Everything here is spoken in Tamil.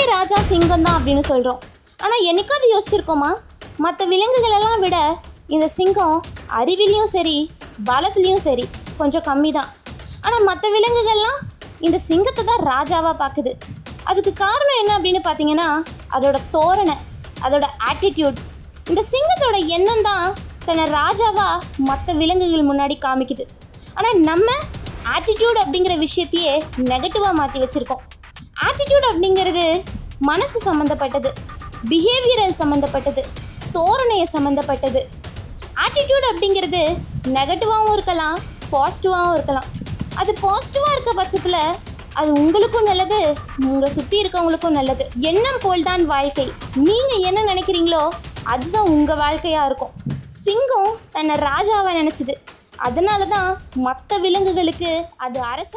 பெரிய ராஜா சிங்கம் தான் அப்படின்னு சொல்கிறோம் ஆனால் என்னைக்காவது யோசிச்சிருக்கோமா? மற்ற விலங்குகளெல்லாம் விட இந்த சிங்கம் அறிவிலையும் சரி பலத்துலேயும் சரி கொஞ்சம் கம்மி தான் ஆனால் மற்ற விலங்குகள்லாம் இந்த சிங்கத்தை தான் ராஜாவாக பார்க்குது அதுக்கு காரணம் என்ன அப்படின்னு பார்த்தீங்கன்னா அதோட தோரணை அதோட ஆட்டிடியூட் இந்த சிங்கத்தோட எண்ணம் தான் தன்னை ராஜாவாக மற்ற விலங்குகள் முன்னாடி காமிக்குது. ஆனால் நம்ம ஆட்டிடியூட் அப்படிங்கிற விஷயத்தையே நெகட்டிவாக மாற்றி வச்சுருக்கோம். ஆட்டிடியூட் அப்படிங்கிறது மனசு சம்மந்தப்பட்டது பிஹேவியரல் சம்மந்தப்பட்டது தோரணையை சம்மந்தப்பட்டது ஆட்டிடியூட் அப்படிங்கிறது நெகட்டிவாகவும் இருக்கலாம் பாசிட்டிவாகவும் இருக்கலாம். அது பாசிட்டிவாக இருக்க பட்சத்தில் அது உங்களுக்கும் நல்லது உங்களை சுற்றி இருக்கவங்களுக்கும் நல்லது. எண்ணம் போல்தான் வாழ்க்கை. நீங்கள் என்ன நினைக்கிறீங்களோ அதுதான் உங்கள் வாழ்க்கையாக இருக்கும். சிங்கம் தன்னை ராஜாவை நினச்சிது. அதனால தான் மற்ற விலங்குகளுக்கு அது அரச